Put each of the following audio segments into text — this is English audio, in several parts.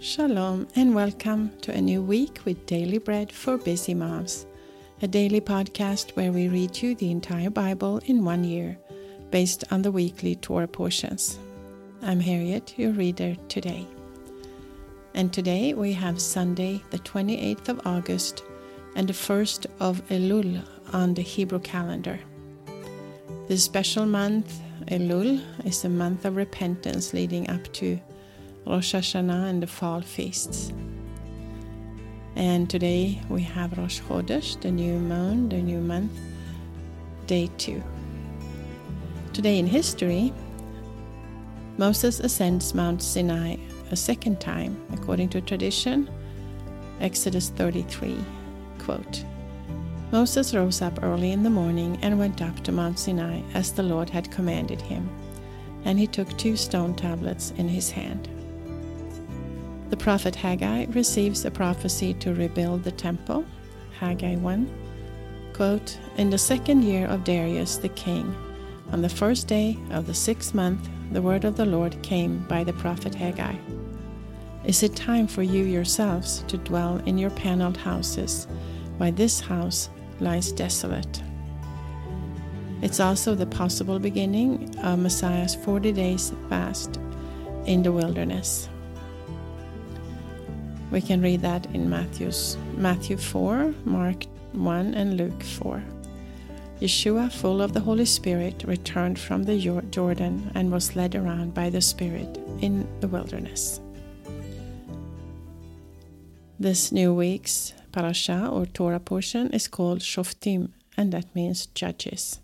Shalom and welcome to a new week with Daily Bread for Busy Moms, a daily podcast where we read you the entire Bible in one year based on the weekly Torah portions. I'm Harriet, your reader today. And today we have Sunday, the 28th of August, and the 1st of Elul on the Hebrew calendar. This special month, Elul, is a month of repentance leading up to Rosh Hashanah and the fall feasts. And today we have Rosh Chodesh, the new moon, the new month, day two. Today in history, Moses ascends Mount Sinai a second time, according to tradition. Exodus 33 quote, Moses rose up early in the morning and went up to Mount Sinai as the Lord had commanded him, and he took two stone tablets in his hand. The prophet Haggai receives a prophecy to rebuild the temple. Haggai 1 quote, In the second year of Darius the king, on the first day of the sixth month, the word of the Lord came by the prophet Haggai. Is it time for you yourselves to dwell in your paneled houses, while this house lies desolate? It's also the possible beginning of Messiah's 40 days fast in the wilderness. We can read that in Matthew's, Matthew 4, Mark 1, and Luke 4. Yeshua, full of the Holy Spirit, returned from the Jordan and was led around by the Spirit in the wilderness. This new week's parasha or Torah portion is called Shoftim, and that means judges.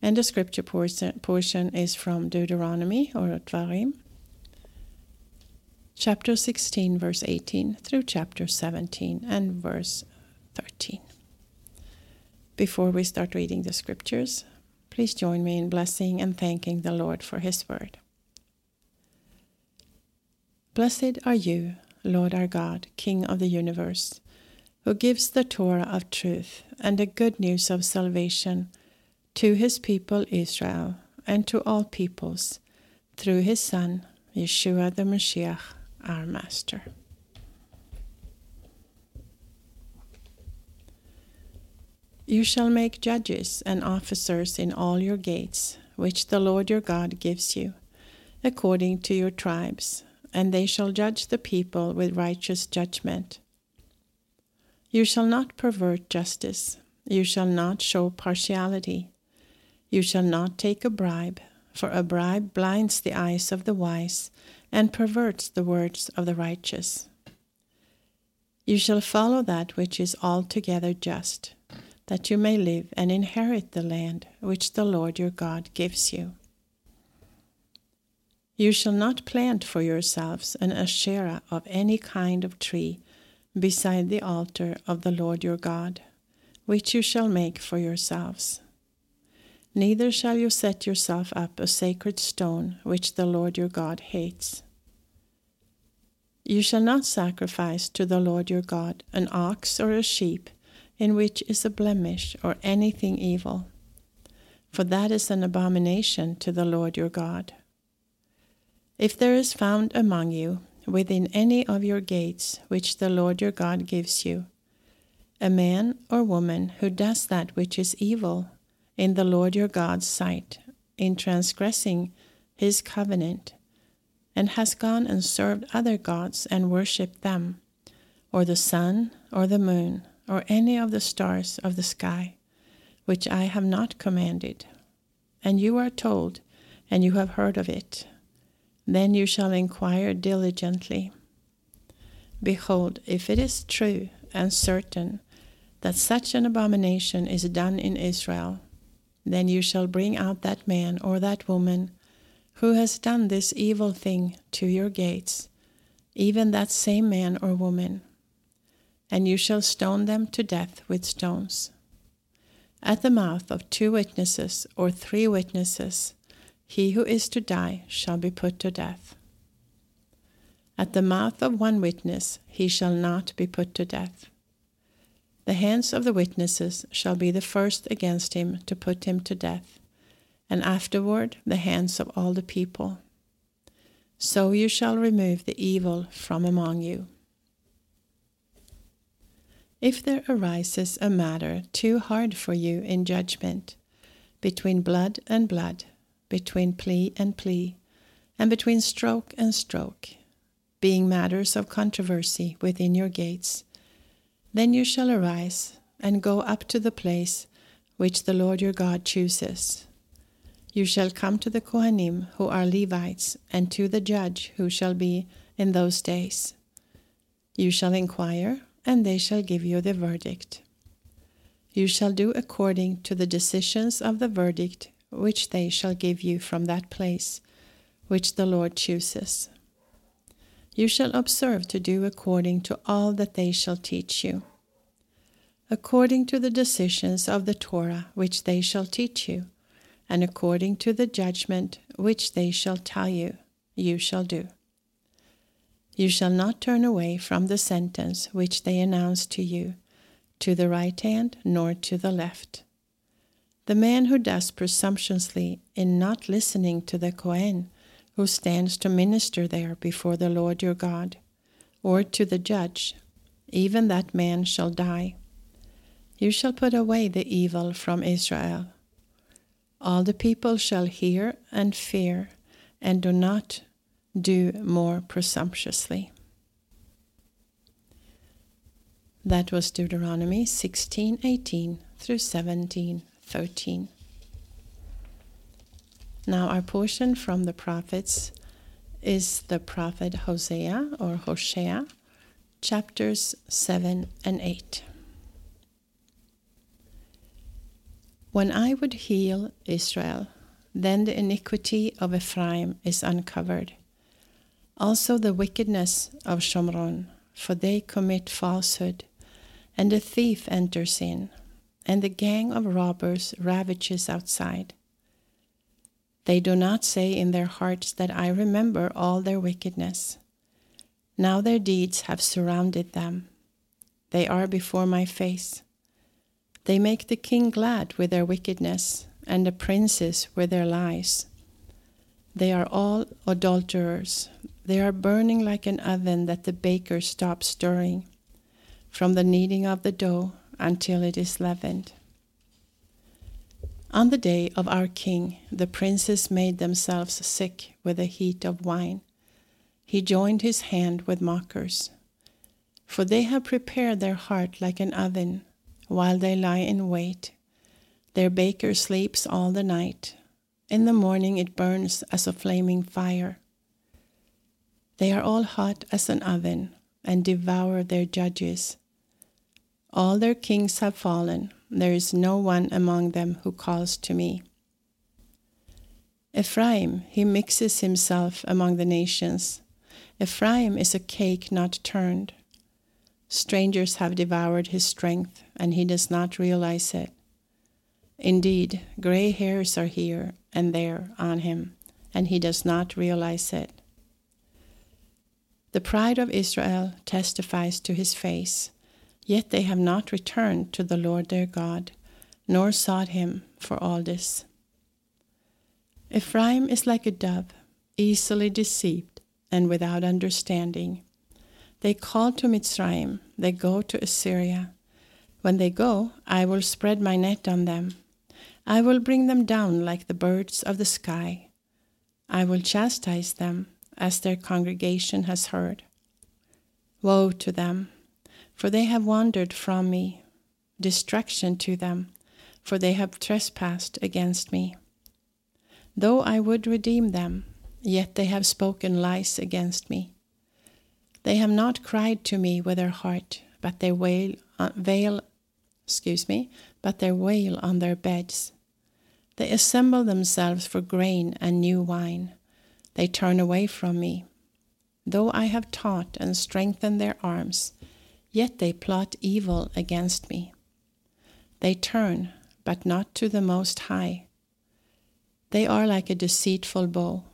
And the scripture portion is from Deuteronomy or Dvarim, chapter 16, verse 18 through chapter 17 and verse 13. Before we start reading the scriptures, please join me in blessing and thanking the Lord for his word. Blessed are you, Lord our God, King of the universe, who gives the Torah of truth and the good news of salvation to his people Israel and to all peoples through his Son, Yeshua the Mashiach our Master. You shall make judges and officers in all your gates, which the Lord your God gives you, according to your tribes, and they shall judge the people with righteous judgment. You shall not pervert justice, you shall not show partiality, you shall not take a bribe, for a bribe blinds the eyes of the wise and perverts the words of the righteous. You shall follow that which is altogether just, that you may live and inherit the land which the Lord your God gives you. You shall not plant for yourselves an asherah of any kind of tree beside the altar of the Lord your God, which you shall make for yourselves. Neither shall you set yourself up a sacred stone which the Lord your God hates. You shall not sacrifice to the Lord your God an ox or a sheep in which is a blemish or anything evil, for that is an abomination to the Lord your God. If there is found among you, within any of your gates which the Lord your God gives you, a man or woman who does that which is evil, in the Lord your God's sight, in transgressing his covenant, and has gone and served other gods and worshipped them, or the sun, or the moon, or any of the stars of the sky, which I have not commanded, and you are told, and you have heard of it, then you shall inquire diligently. Behold, if it is true and certain that such an abomination is done in Israel, then you shall bring out that man or that woman who has done this evil thing to your gates, even that same man or woman, and you shall stone them to death with stones. At the mouth of two witnesses or three witnesses, he who is to die shall be put to death. At the mouth of one witness he shall not be put to death. The hands of the witnesses shall be the first against him to put him to death, and afterward the hands of all the people. so you shall remove the evil from among you. If there arises a matter too hard for you in judgment, between blood and blood, between plea and plea, and between stroke and stroke, being matters of controversy within your gates, then you shall arise and go up to the place which the Lord your God chooses. You shall come to the Kohanim, who are Levites, and to the judge, who shall be in those days. You shall inquire, and they shall give you the verdict. You shall do according to the decisions of the verdict which they shall give you from that place which the Lord chooses. You shall observe to do according to all that they shall teach you, according to the decisions of the Torah which they shall teach you, and according to the judgment which they shall tell you, you shall do. You shall not turn away from the sentence which they announce to you, to the right hand nor to the left. The man who does presumptuously in not listening to the Kohen, who stands to minister there before the Lord your God, or to the judge, even that man shall die. You shall put away the evil from Israel. All the people shall hear and fear, and do not do more presumptuously. That was Deuteronomy 16:18 through 17:13. Now, our portion from the prophets is the prophet Hosea or Hoshea, chapters 7 and 8. When I would heal Israel, then the iniquity of Ephraim is uncovered. Also the wickedness of Shomron, for they commit falsehood, and the thief enters in, and the gang of robbers ravages outside. They do not say in their hearts that I remember all their wickedness. Now their deeds have surrounded them. They are before my face. They make the king glad with their wickedness, and the princes with their lies. They are all adulterers. They are burning like an oven that the baker stops stirring, from the kneading of the dough until it is leavened. On the day of our king, the princes made themselves sick with the heat of wine. He joined his hand with mockers. For they have prepared their heart like an oven, while they lie in wait. Their baker sleeps all the night. In the morning it burns as a flaming fire. They are all hot as an oven, and devour their judges. All their kings have fallen there is no one among them who calls to me. Ephraim, he mixes himself among the nations. Ephraim is a cake not turned. Strangers have devoured his strength, and he does not realize it. Indeed, gray hairs are here and there on him, and he does not realize it. The pride of Israel testifies to his face Yet they have not returned to the Lord their God, nor sought him for all this. Ephraim is like a dove, easily deceived and without understanding. They call to Mitzrayim, they go to Assyria. When they go, I will spread my net on them. I will bring them down like the birds of the sky. I will chastise them as their congregation has heard. Woe to them! For they have wandered from me. Destruction to them, for they have trespassed against me. Though I would redeem them, yet they have spoken lies against me. They have not cried to me with their heart, but they wail, uh, veil, excuse me, but they wail on their beds. They assemble themselves for grain and new wine. They turn away from me. Though I have taught and strengthened their arms, Yet they plot evil against me. They turn, but not to the Most High. They are like a deceitful bow.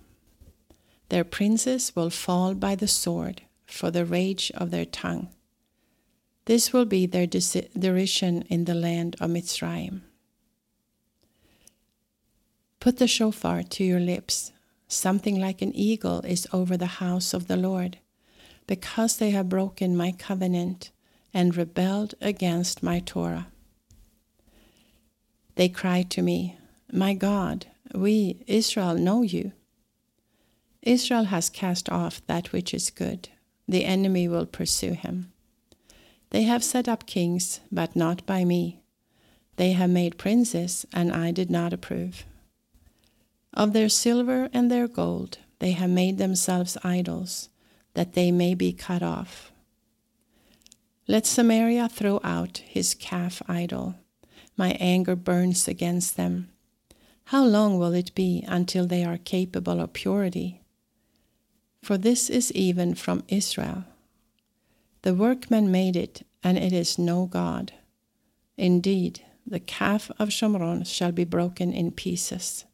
Their princes will fall by the sword for the rage of their tongue. This will be their derision in the land of Mitzrayim. Put the shofar to your lips, something like an eagle is over the house of the Lord, because they have broken my covenant and rebelled against my Torah. They cry to me, My God, we, Israel, know you. Israel has cast off that which is good. The enemy will pursue him. They have set up kings, but not by me. They have made princes, and I did not approve. Of their silver and their gold they have made themselves idols, that they may be cut off. Let Samaria throw out his calf idol. My anger burns against them. How long will it be until they are capable of purity? For this is even from Israel. The workman made it, and it is no God. Indeed, the calf of Shomron shall be broken in pieces.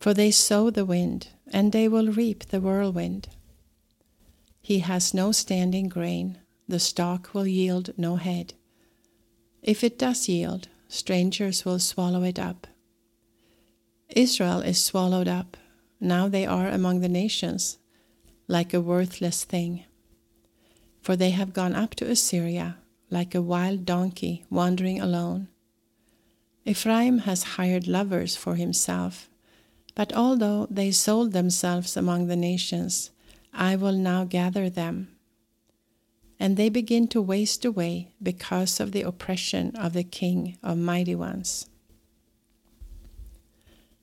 For they sow the wind, and they will reap the whirlwind. He has no standing grain, the stalk will yield no head. If it does yield, strangers will swallow it up. Israel is swallowed up, now they are among the nations, like a worthless thing. For they have gone up to Assyria, like a wild donkey wandering alone. Ephraim has hired lovers for himself, but although they sold themselves among the nations, I will now gather them. And they begin to waste away because of the oppression of the king of mighty ones.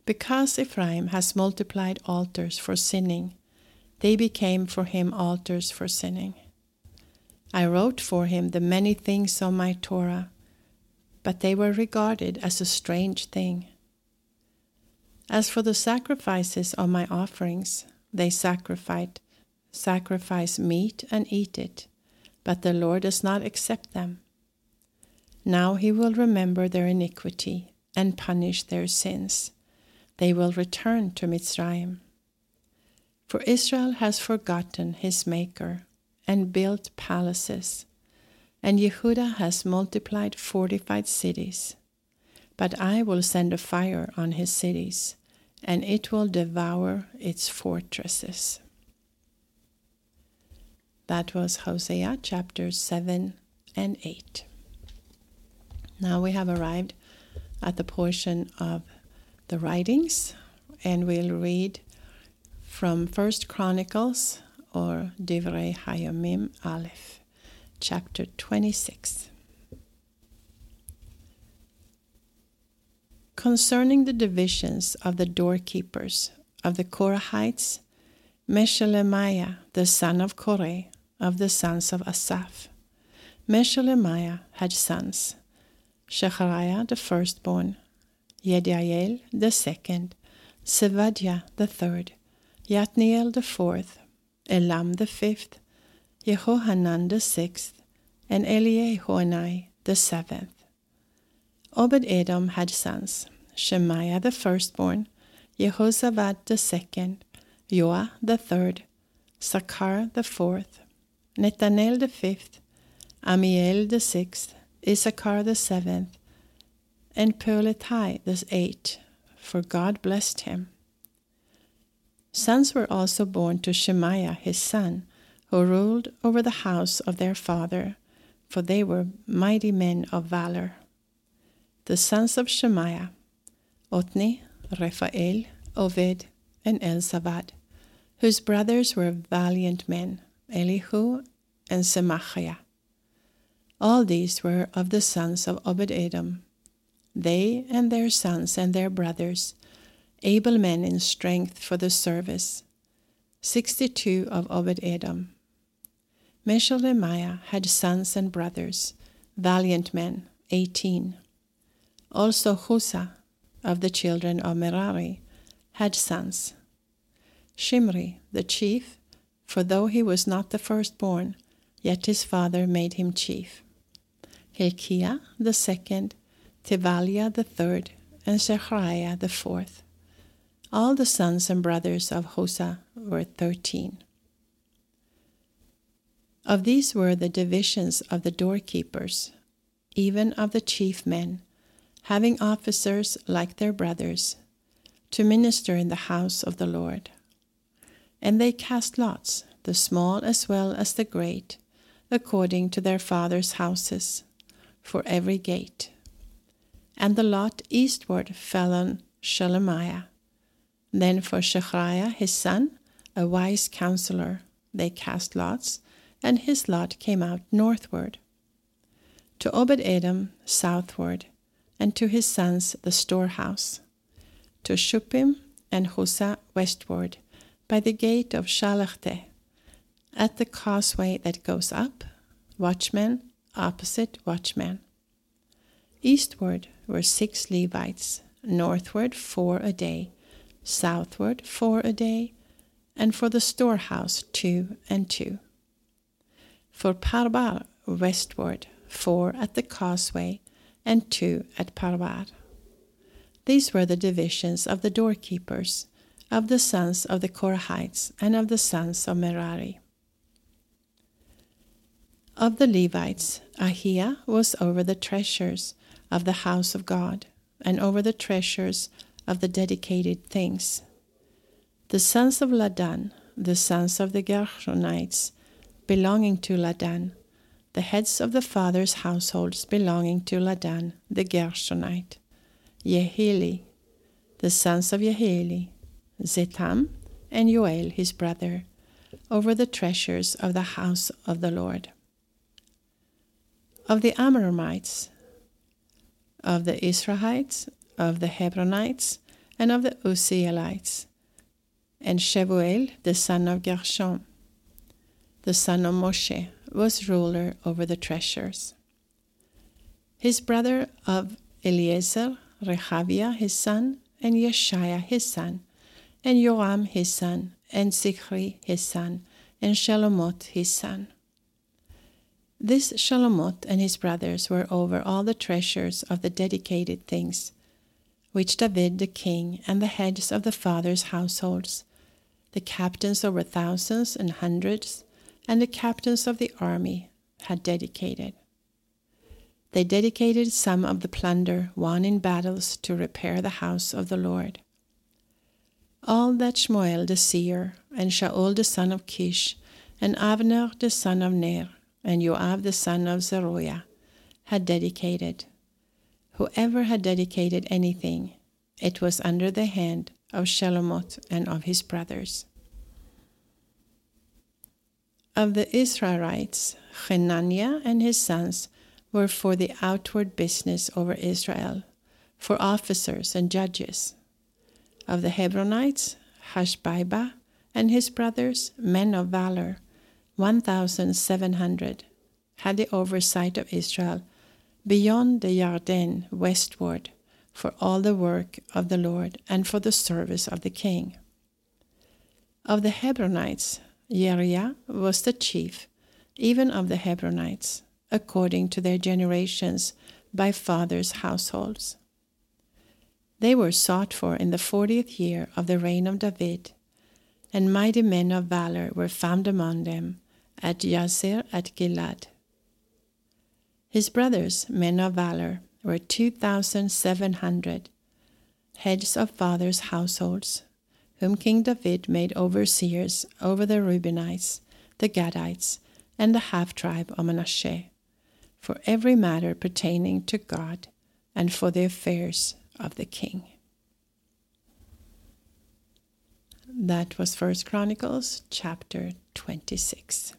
Because Ephraim has multiplied altars for sinning, they became for him altars for sinning. I wrote for him the many things of my Torah, but they were regarded as a strange thing. As for the sacrifices of my offerings, they sacrificed, sacrifice meat and eat it, but the Lord does not accept them. Now he will remember their iniquity and punish their sins. They will return to Mitzrayim. For Israel has forgotten his Maker and built palaces, and Yehudah has multiplied fortified cities. But I will send a fire on his cities, and it will devour its fortresses. That was Hosea chapters 7 and 8. Now we have arrived at the portion of the writings, and we'll read from First Chronicles or Divrei Hayamim Aleph, chapter 26. Concerning the divisions of the doorkeepers of the Korahites, Meshelemiah, the son of Koreh, of the sons of Asaph. Meshelemiah had sons, Shechariah the firstborn, Yediael the second, Zebadiah the third, Yatniel the fourth, Elam the fifth, Jehohanan the sixth, and Eliehoenai the seventh. Obed Edom had sons, Shemaiah the firstborn, Jehozabad the second, Joah the third, Sakkar the fourth, Netanel the fifth, Amiel the sixth, Issachar the seventh, and Peulethai the eighth, for God blessed him. Sons were also born to Shemaiah his son, who ruled over the house of their father, for they were mighty men of valor. The sons of Shemaiah, Otni, Rephael, Oved, and Elzabad, whose brothers were valiant men, Elihu and Semachiah. All these were of the sons of Obed Edom. They and their sons and their brothers able men in strength for the service, 62 of Obed Edom. Meshelemiah had sons and brothers, valiant men, 18. Also Husa, of the children of Merari, had sons. Shimri, the chief, for though he was not the firstborn, yet his father made him chief. Hilkiah the second, Tevaliah the third, and Zechariah the fourth. All the sons and brothers of Hosa were thirteen. Of these were the divisions of the doorkeepers, even of the chief men, having officers like their brothers, to minister in the house of the Lord. And they cast lots, the small as well as the great, according to their fathers' houses, for every gate. And the lot eastward fell on Shelemiah. Then for Shechariah his son, a wise counselor, they cast lots, and his lot came out northward. To Obed Edom southward, and to his sons the storehouse. To Shuppim and Husah westward, by the gate of Shallecheth, at the causeway that goes up, watchman opposite watchman. Eastward were six Levites, northward four a day, southward four a day, and for the storehouse two and two. For Parbar westward, four at the causeway, and two at Parbar. These were the divisions of the doorkeepers, of the sons of the Korahites, and of the sons of Merari. Of the Levites, Ahiah was over the treasures of the house of God, and over the treasures of the dedicated things. The sons of Ladan, the sons of the Gershonites, belonging to Ladan, the heads of the fathers' households belonging to Ladan, the Gershonite, Yehili, the sons of Yehili, Zetam, and Joel his brother, over the treasures of the house of the Lord. Of the Amramites, of the Izharites, of the Hebronites, and of the Uzzielites, and Shebuel, the son of Gershom, the son of Moshe, was ruler over the treasures. His brother of Eliezer, Rehabiah his son, and Yeshaiah his son, and Joram his son, and Zichri his son, and Shalomot his son. This Shalomot and his brothers were over all the treasures of the dedicated things, which David the king and the heads of the fathers' households, the captains over thousands and hundreds, and the captains of the army had dedicated. They dedicated some of the plunder won in battles to repair the house of the Lord. All that Shmuel the seer, and Shaul the son of Kish, and Avner the son of Ner, and Joab the son of Zeruiah had dedicated. Whoever had dedicated anything, it was under the hand of Shelomot and of his brothers. Of the Izharites, Hananiah and his sons were for the outward business over Israel, for officers and judges. Of the Hebronites, Hashabiah and his brothers, men of valor, 1,700, had the oversight of Israel beyond the Yarden westward for all the work of the Lord and for the service of the king. Of the Hebronites, Yeriah was the chief, even of the Hebronites, according to their generations by fathers' households. They were sought for in the fortieth year of the reign of David, and mighty men of valor were found among them at Jazer at Gilad. His brothers, men of valor, were 2,700, heads of fathers' households, whom King David made overseers over the Reubenites, the Gadites, and the half tribe of Manasseh, for every matter pertaining to God and for the affairs of the king. That was First Chronicles chapter 26.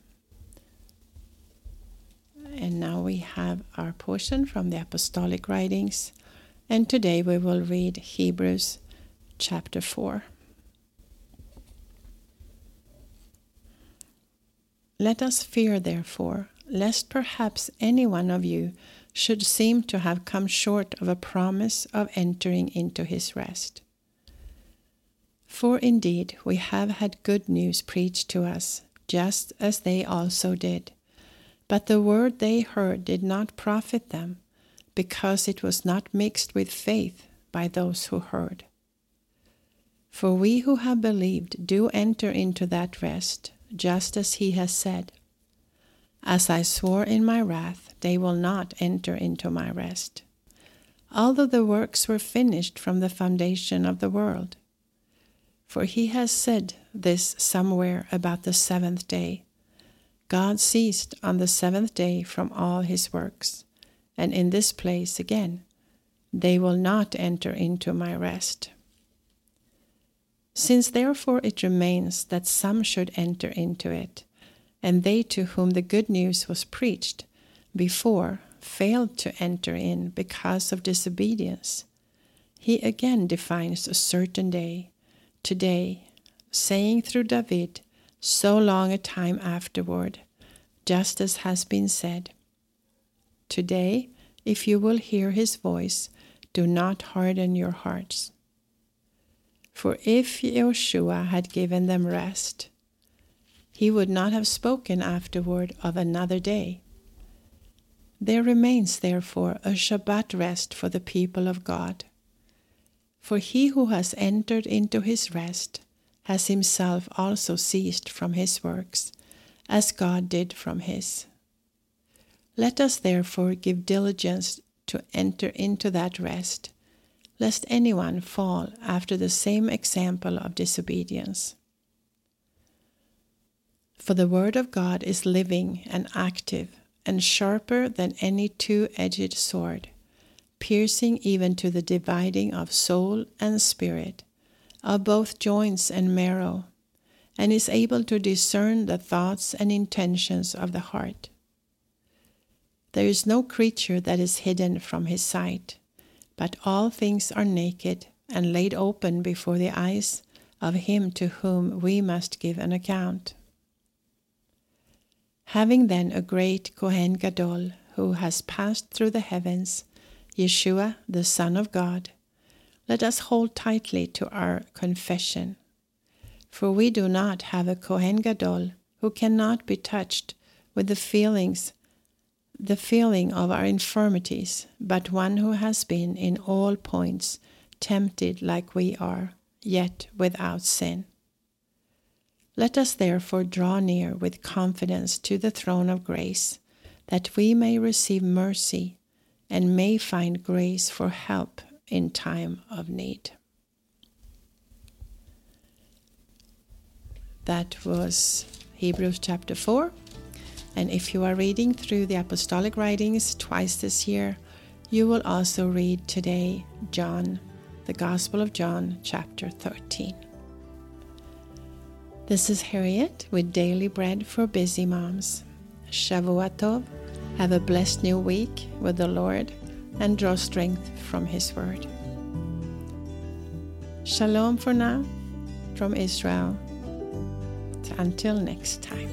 And now we have our portion from the Apostolic Writings. And today we will read Hebrews chapter 4. Let us fear, therefore, lest perhaps any one of you should seem to have come short of a promise of entering into his rest. For indeed we have had good news preached to us, just as they also did. But the word they heard did not profit them, because it was not mixed with faith by those who heard. For we who have believed do enter into that rest, just as he has said, As I swore in my wrath, they will not enter into my rest. Although the works were finished from the foundation of the world, For he has said this somewhere about the seventh day. God ceased on the seventh day from all his works. And in this place again, they will not enter into my rest. Since therefore it remains that some should enter into it, and they to whom the good news was preached before failed to enter in because of disobedience, he again defines a certain day, today, saying through David, so long a time afterward, just as has been said. Today, if you will hear his voice, do not harden your hearts. For if Joshua had given them rest, he would not have spoken afterward of another day. There remains, therefore, a Shabbat rest for the people of God. For he who has entered into his rest has himself also ceased from his works, as God did from his. Let us therefore give diligence to enter into that rest, lest anyone fall after the same example of disobedience. For the Word of God is living and active and sharper than any two edged sword piercing even to the dividing of soul and spirit, of both joints and marrow, and is able to discern the thoughts and intentions of the heart. There is no creature that is hidden from his sight, but all things are naked and laid open before the eyes of him to whom we must give an account. Having then a great Kohen Gadol who has passed through the heavens, Yeshua, the Son of God, let us hold tightly to our confession. For we do not have a Kohen Gadol who cannot be touched with the feelings, the feeling of our infirmities, but one who has been in all points tempted like we are, yet without sin. Let us therefore draw near with confidence to the throne of grace, that we may receive mercy and may find grace for help in time of need. That was Hebrews chapter 4. And if you are reading through the apostolic writings twice this year, you will also read today John, the Gospel of John, chapter 13. This is Harriet with Daily Bread for Busy Moms. Shavua tov have a blessed new week with the Lord and draw strength from His Word. Shalom for now from Israel. Until next time.